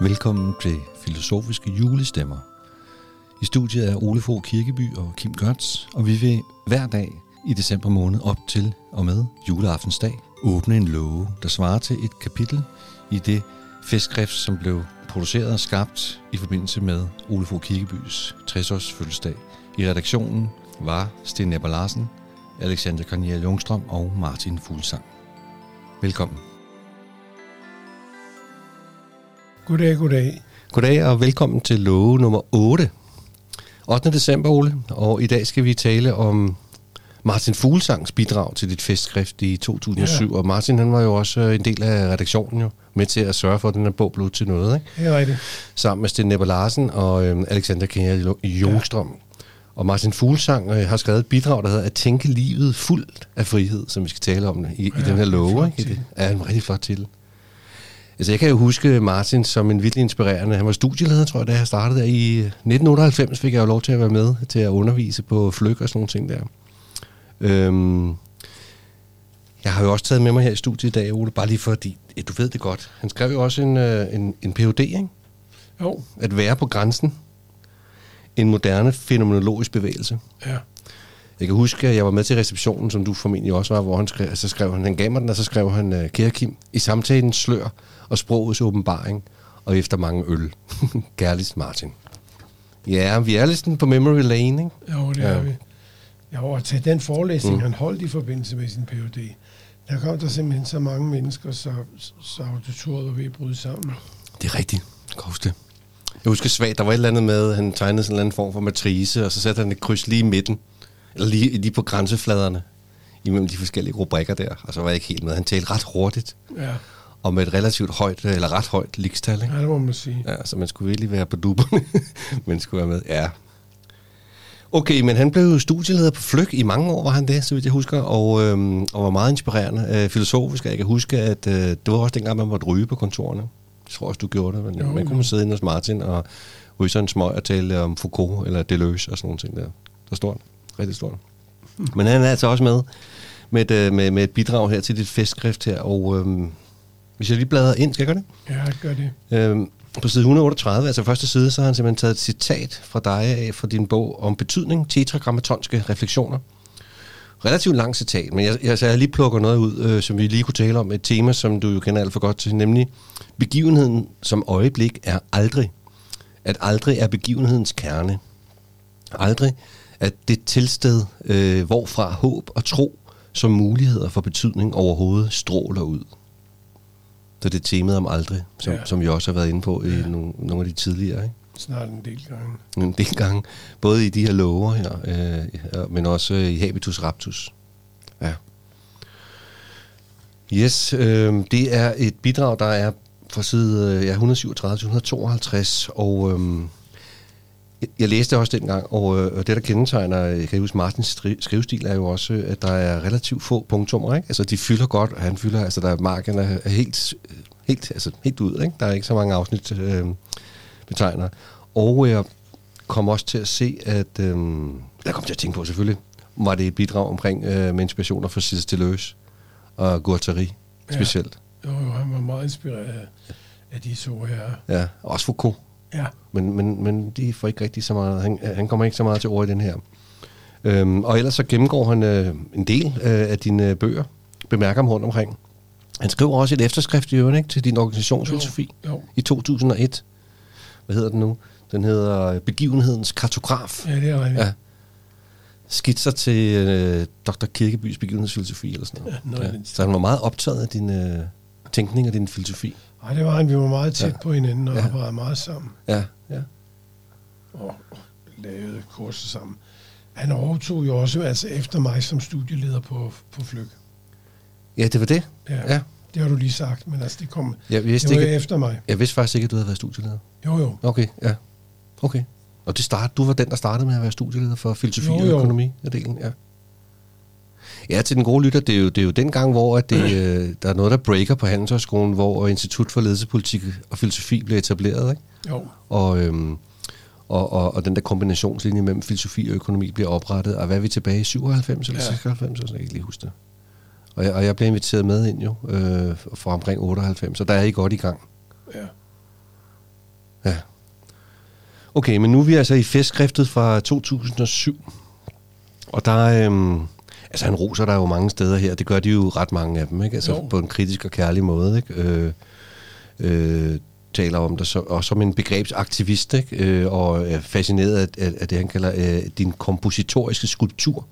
Velkommen til Filosofiske Julestemmer. I studiet er Ole Fogh Kirkeby og Kim Gørts, og vi vil hver dag i december måned op til og med juleaftensdag åbne en låge, der svarer til et kapitel i det festskrift, som blev produceret og skabt i forbindelse med Ole Fogh Kirkebys 60-års fødselsdag. I redaktionen var Sten Ebber Larsen, Alexander Cornelia Jungstrøm og Martin Fuglsang. Velkommen. Goddag, goddag. Goddag og velkommen til love nummer 8. 8. december, Ole, og i dag skal vi tale om Martin Fuglsangs bidrag til dit festskrift i 2007. Ja. Og Martin, han var jo også øh, en del af redaktionen jo, med til at sørge for, at den her bog blev til noget. Ikke? Det er rigtigt. Sammen med Sten Nepper Larsen og øh, Alexander Kjær Jungstrøm. Ja. Og Martin Fuglsang øh, har skrevet et bidrag, der hedder At tænke livet fuldt af frihed, som vi skal tale om i, ja, i den her love. Ikke? Det er en rigtig flot titel. Altså, jeg kan jo huske Martin som en virkelig inspirerende. Han var studieleder, tror jeg, da jeg startede der. I 1998 fik jeg jo lov til at være med til at undervise på Flyg og sådan nogle ting der. Øhm, jeg har jo også taget med mig her i studiet i dag, Ole, bare lige fordi, du ved det godt. Han skrev jo også en, øh, en, en Ph.D., ikke? Jo. At være på grænsen. En moderne fænomenologisk bevægelse. Ja. Jeg kan huske, at jeg var med til receptionen, som du formentlig også var, hvor han skrev, så skrev han, han gav mig den, og så skrev han, øh, kære Kim, i samtalen slør og sprogets åbenbaring, og efter mange øl. Kærligst Martin. Ja, vi er lidt på memory lane, ikke? Jo, det Ja. er vi. Ja, og til den forelæsning, Mm. han holdt i forbindelse med sin Ph.D., der kom der simpelthen så mange mennesker, så, så auditoriet var ved at bryde sammen. Det er rigtigt. Jeg kan huske det. Jeg husker svagt, der var et eller andet med, han tegnede sådan en eller anden form for matrice, og så satte han et kryds lige i midten, eller lige, lige på grænsefladerne, imellem de forskellige rubrikker der, og så var jeg ikke helt med. Han talte ret hurtigt, Ja, og med et relativt højt, eller ret højt likstal, ikke? ja det må man sige. Ja, så man skulle virkelig være på duberne, men skulle være med. Ja. Okay, men han blev jo studieleder på Flyg i mange år, var han det, så vidt jeg husker, og, øhm, og var meget inspirerende, øh, filosofisk. Jeg kan huske, at øh, det var også dengang, man måtte ryge på kontorerne. Jeg tror også, du gjorde det, men Jo, man jo. kunne sidde inde hos Martin og ryge sådan en smøg og tale om Foucault eller Deleuze og sådan nogle ting der. Det var stort, rigtig stort. Men han er altså også med med et, øh, med, med et bidrag her til dit festskrift her, og øhm, hvis jeg lige bladrer ind, skal jeg gøre det? Ja, gør det. Øhm, på side 138, altså første side, så har han simpelthen taget et citat fra dig af fra din bog om betydning, tetragrammatonske refleksioner. Relativt langt citat, men jeg, jeg, så jeg lige plukker noget ud, øh, som vi lige kunne tale om, et tema, som du jo kender alt for godt til, nemlig begivenheden som øjeblik er aldrig. At aldrig er begivenhedens kerne. Aldrig at det tilsted, øh, hvorfra håb og tro som muligheder for betydning overhovedet stråler ud. Så det er temaet om aldrig, som, ja. Som vi også har været inde på i Ja. nogle, nogle af de tidligere. Ikke? Snart en del gange. En del gange, både i de her lover her, øh, ja, men også i Habitus Raptus. Ja. Yes, øh, det er et bidrag, der er fra side øh, ja, 137 til 152, og øh, jeg, læste også dengang, og, øh, og det, der kendetegner, øh, jeg kan huske, Martins skrivestil, er jo også, at der er relativt få punktummer, ikke? Altså, de fylder godt, og han fylder, altså, der er marken er helt, helt, altså, helt ud, ikke? Der er ikke så mange afsnit øh, betegner. Og jeg kom også til at se, at, øh, jeg kom til at tænke på selvfølgelig, var det et bidrag omkring øh, med inspirationer fra Gilles Deleuze og Guattari Ja. specielt. Jo, jo, han var meget inspireret af, af de to her. Ja, også Foucault. Ja, Men, men, men de får ikke rigtig så meget, han, han kommer ikke så meget til ord i den her. Øhm, og ellers så gennemgår han øh, en del øh, af dine øh, bøger, bemærker ham rundt omkring. Han skriver også et efterskrift i øvrigt, ikke, til din organisationsfilosofi jo. i 2001. Hvad hedder den nu? Den hedder øh, Begivenhedens kartograf. Ja, det er rigtigt. Ja. Skitser til øh, Dr. Kirkebys begivenhedsfilosofi eller sådan noget. Ja, noget den Så han var meget optaget af din øh, tænkning og din filosofi. Ej, det var han. Vi var meget tæt Ja. på hinanden og Ja. arbejdede meget sammen. Ja, ja. og lavede kurser sammen. Han overtog jo også altså efter mig som studieleder på, på Flyg. Ja, det var det. Ja, Ja. Det har du lige sagt, men altså det kom Jeg vidste, det var ikke, efter mig. jeg vidste faktisk ikke, at du havde været studieleder. Jo, jo. Okay, ja. Okay. Og det start, du var den, der startede med at være studieleder for filosofi Jo, og jo. økonomi af delen, ja. Ja, til den gode lytter, det er jo, det er jo den gang, hvor at det, øh, der er noget, der breaker på Handelshøjskolen, hvor Institut for Ledelsespolitik og Filosofi bliver etableret, ikke? Jo, Og, øhm, og, og, og den der kombinationslinje mellem filosofi og økonomi bliver oprettet. Og hvad er vi tilbage i 97 eller Ja. 96? Jeg kan ikke lige huske det. Og jeg, og jeg blev inviteret med ind jo, øh, fra omkring 98, så der er I godt i gang. ja. Ja. Okay, men nu er vi altså i festskriftet fra 2007. Og der er... Øhm, altså, han roser der jo mange steder her. Det gør de jo ret mange af dem, ikke? Altså, Jo. på en kritisk og kærlig måde, ikke? Øh, øh, taler om dig også som en begrebsaktivist, ikke? Øh, og er fascineret af, af, af det, han kalder øh, din kompositoriske skulptur,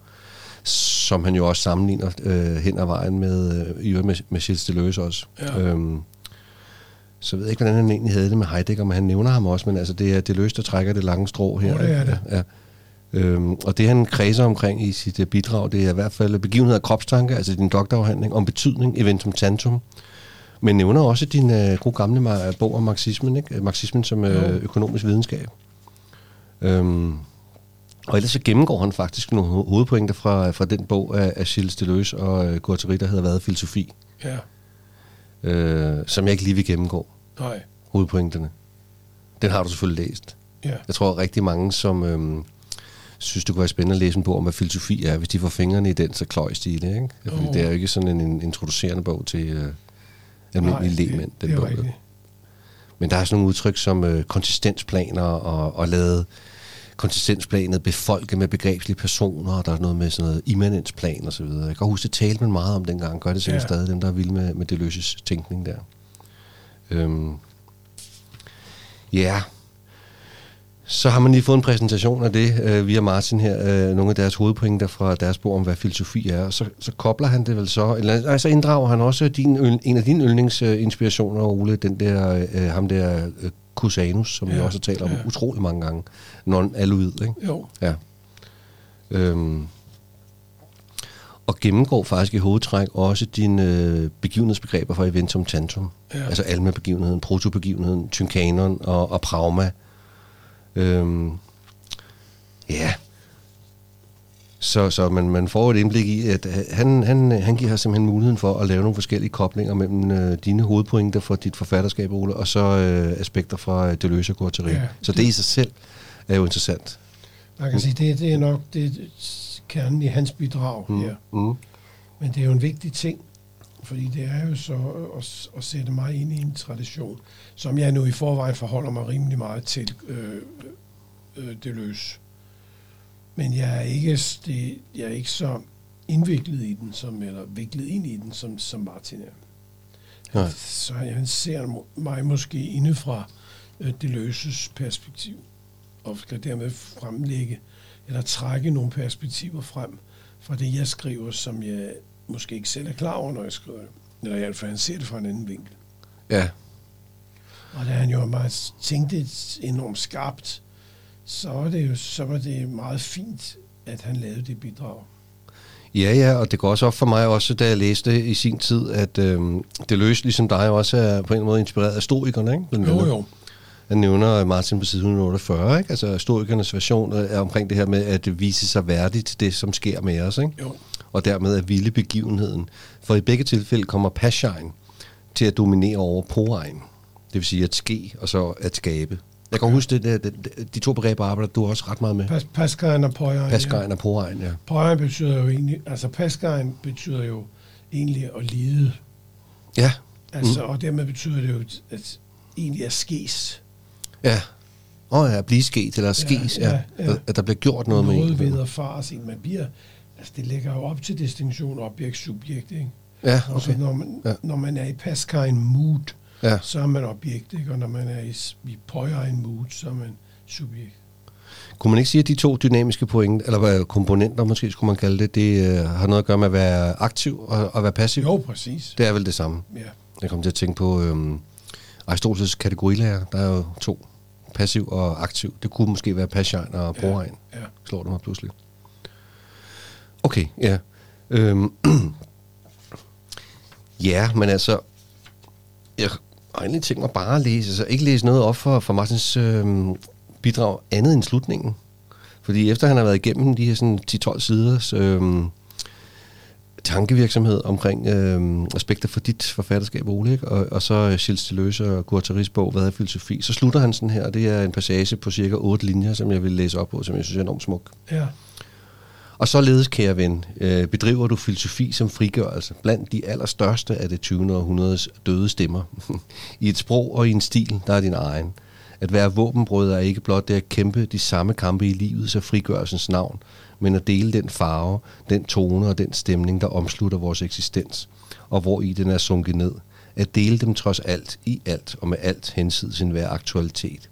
som han jo også sammenligner øh, hen ad vejen med, øh, med, med Gilles Deleuze også. Ja. Øhm, så ved jeg ikke, hvordan han egentlig havde det med Heidegger, men han nævner ham også, men altså det er Deleuze, der trækker det lange strå her. Åh, det er det. Ja, ja. Øhm, og det han kredser omkring i sit øh, bidrag, det er i hvert fald begivenhed af kropstanke, altså din doktorafhandling om betydning, eventum tantum, men nævner også din øh, gode gamle bog om marxismen, ikke? marxismen som øh, økonomisk videnskab. Øhm, og ellers så gennemgår han faktisk nogle ho- hovedpointer fra, fra den bog af, af Gilles Deleuze og øh, Guattari, der hedder Hvad filosofi, Ja, øh, som jeg ikke lige vil gennemgå, nej, hovedpointerne. Den har du selvfølgelig læst. ja. Jeg tror rigtig mange, som øhm, synes, det kunne være spændende at læse en bog om, hvad filosofi er. Hvis de får fingrene i den, så kløjs de i det. Ikke? Fordi Jo. det er jo ikke sådan en, en introducerende bog til øh, almindelige lægmænd, det, den det bog. rigtigt. Men der er sådan nogle udtryk som øh, konsistensplaner og, og lade konsistensplanet befolke med begrebslige personer, og der er noget med sådan noget immanensplan og så videre. Jeg kan huske, det talte man meget om dengang. Gør det sikkert Ja. stadig, dem der er vilde med, med Deleuze's tænkning der. Øhm. Ja. Så har man lige fået en præsentation af det øh, via Martin her, øh, nogle af deres hovedpointer fra deres bog om, hvad filosofi er. Og så, så kobler han det vel så, eller nej, så inddrager han også din, en af dine yndlingsinspirationer, Ole, den der, øh, ham der øh, Cusanus, som ja, vi også talt om ja. utrolig mange gange. Non-alluid, ikke? Jo, Ja. Øhm, og gennemgår faktisk i hovedtræk også dine øh, begivenhedsbegreber fra eventum tantum. Ja. Altså alma-begivenheden, protobegivenheden, tynkanon og, og prauma. Øhm, ja. Så, så man, man får et indblik i, at han, han, han giver simpelthen muligheden for at lave nogle forskellige koblinger mellem øh, dine hovedpointer for dit forfatterskab, Ole, og så øh, aspekter fra øh, Deleuze og Guattari. Ja, så det i sig selv er jo interessant. man kan sige, det, det er nok det, kernen i hans bidrag mm. her. Mm. Men det er jo en vigtig ting, fordi det er jo så at, at sætte mig ind i en tradition, som jeg nu i forvejen forholder mig rimelig meget til øh, øh, det løs. Men jeg er ikke, det, jeg er ikke så indviklet i den, som, eller viklet ind i den, som, som Martin er. Nej. Så han ser mig måske indefra øh, det løses perspektiv, og skal dermed fremlægge, eller trække nogle perspektiver frem fra det, jeg skriver, som jeg måske ikke selv er klar over, når jeg skriver det. Eller i hvert fald, han ser det fra en anden vinkel. Ja, Og da han jo meget tænkte enormt skarpt, så var det jo så var det meget fint, at han lavede det bidrag. Ja, ja, og det går også op for mig også, da jeg læste i sin tid, at øhm, det løs ligesom dig også er på en måde inspireret af stoikerne, ikke? Blandt Jo, jo. Han nævner Martin på side 148, ikke? Altså stoikernes version er omkring det her med at vise sig værdigt til det, som sker med os, ikke? Jo, Og dermed at ville begivenheden. For i begge tilfælde kommer passion til at dominere over poejen. Det vil sige at ske, og så at skabe. Jeg kan huske, det, der- det, de to begreber arbejder du også ret meget med. Pas, Pascaen og Poieren. Pascaen og poejen, ja. Poieren betyder jo egentlig, altså Pascaen betyder jo egentlig at lide. Ja, Altså, mm. og dermed betyder det jo, at egentlig at skes. ja. Åh oh, ja, blive sket, eller skes, ja, ja, ja, ja. ja. At der bliver gjort noget, med Noget en. ved at en. Man bliver, altså det lægger jo op til distinktion objekt-subjekt, ikke? Ja, Okay. Altså, okay. når, man, Ja. ja. når man er i Pascaen mood, Ja. så er man objekt, ikke? Og når man er i, i Poieren mood, så er man subjekt. Kunne man ikke sige, at de to dynamiske point, eller hvad, komponenter måske skulle man kalde det, det øh, har noget at gøre med at være aktiv og at være passiv? Jo, præcis. Det er vel det samme. Ja, Jeg kom til at tænke på øhm, Aristoteles kategorilærer. Der er jo to. Passiv og aktiv. Det kunne måske være passion og broregn. ja. Slår det mig pludselig. Okay, ja. Øhm, ja, men altså, jeg har egentlig tænkt mig bare at læse, altså ikke læse noget op for, for Martins øhm, bidrag andet end slutningen. Fordi efter han har været igennem de her sådan 10-12 siders øhm, tankevirksomhed omkring øhm, aspekter for dit forfatterskab, Ole, ikke? Og, og så øh, Gilles Deleuze og Guattaris bog, Hvad er filosofi? Så slutter han sådan her, og det er en passage på cirka 8 linjer, som jeg vil læse op på, som jeg synes er enormt smuk. ja. Og således, kære ven, øh, bedriver du filosofi som frigørelse blandt de allerstørste af det 20. århundredes døde stemmer. I et sprog og i en stil, der er din egen. At være våbenbrød er ikke blot det at kæmpe de samme kampe i livets og frigørelsens navn, men at dele den farve, den tone og den stemning, der omslutter vores eksistens, og hvor i den er sunket ned. At dele dem trods alt, i alt og med alt hensid sin hver aktualitet.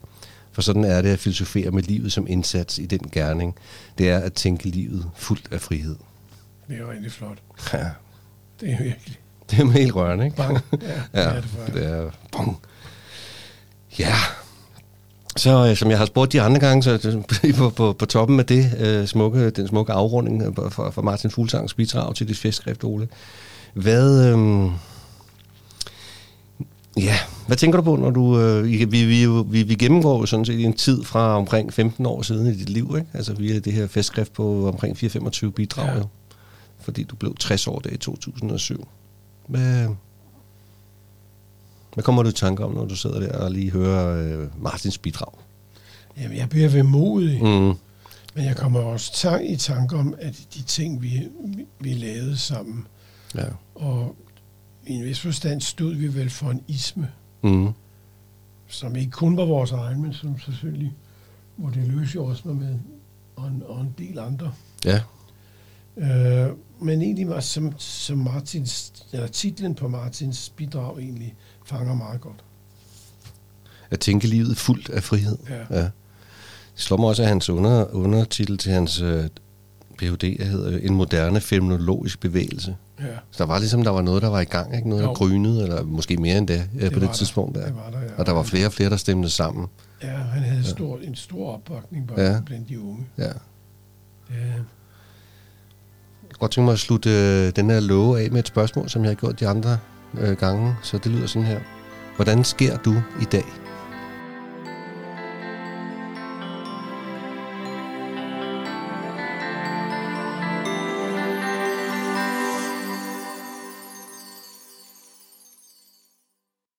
For sådan er det at filosofere med livet som indsats i den gerning. Det er at tænke livet fuldt af frihed. Det er rigtig flot. Ja, Det er virkelig. det er helt rørende, ikke? Bang. Ja, det Ja, er det faktisk. det er... Ja. Så øh, som jeg har spurgt de andre gange, så på, på, på toppen af det øh, smukke, den smukke afrunding øh, fra, fra Martin Fuglsangs bidrag til dit festskrift, Ole. Hvad, øh, ja, hvad tænker du på, når du... Øh, vi, vi, vi, vi, gennemgår jo sådan set en tid fra omkring 15 år siden i dit liv, ikke? Altså via det her festskrift på omkring 4-25 bidrag, Ja. jo. Fordi du blev 60 år der i 2007. Hvad, hvad kommer du i tanke om, når du sidder der og lige hører øh, Martins bidrag? Jamen, jeg bliver vemodig, mm. Men jeg kommer også tan- i tanke om, at de ting, vi, vi- vi lavede sammen, Ja. og i en vis forstand stod vi vel for en isme, Mm. som ikke kun var vores egen, men som selvfølgelig, hvor det løs jo også var med, og en, og en del andre. Ja. Øh, men egentlig var som, som Martins, eller titlen på Martins bidrag egentlig fanger meget godt. At tænke livet fuldt af frihed. Ja. ja. Det slår mig også, at hans under, undertitel til hans øh, Ph.D. hedder En moderne fenomenologisk bevægelse. Ja, Så der var ligesom, der var noget, der var i gang, ikke? Noget, der Jo. grynede, eller måske mere end det, det på det tidspunkt der. Det var der, ja. Og der var flere og flere, der stemte sammen. Ja, han havde stor, en stor opbakning blandt, Ja. ja. blandt de unge. Ja. Ja. Jeg godt tænke mig at slutte øh, den her love af med et spørgsmål, som jeg har gjort de andre øh, gange. Så det lyder sådan her. Hvordan sker du i dag?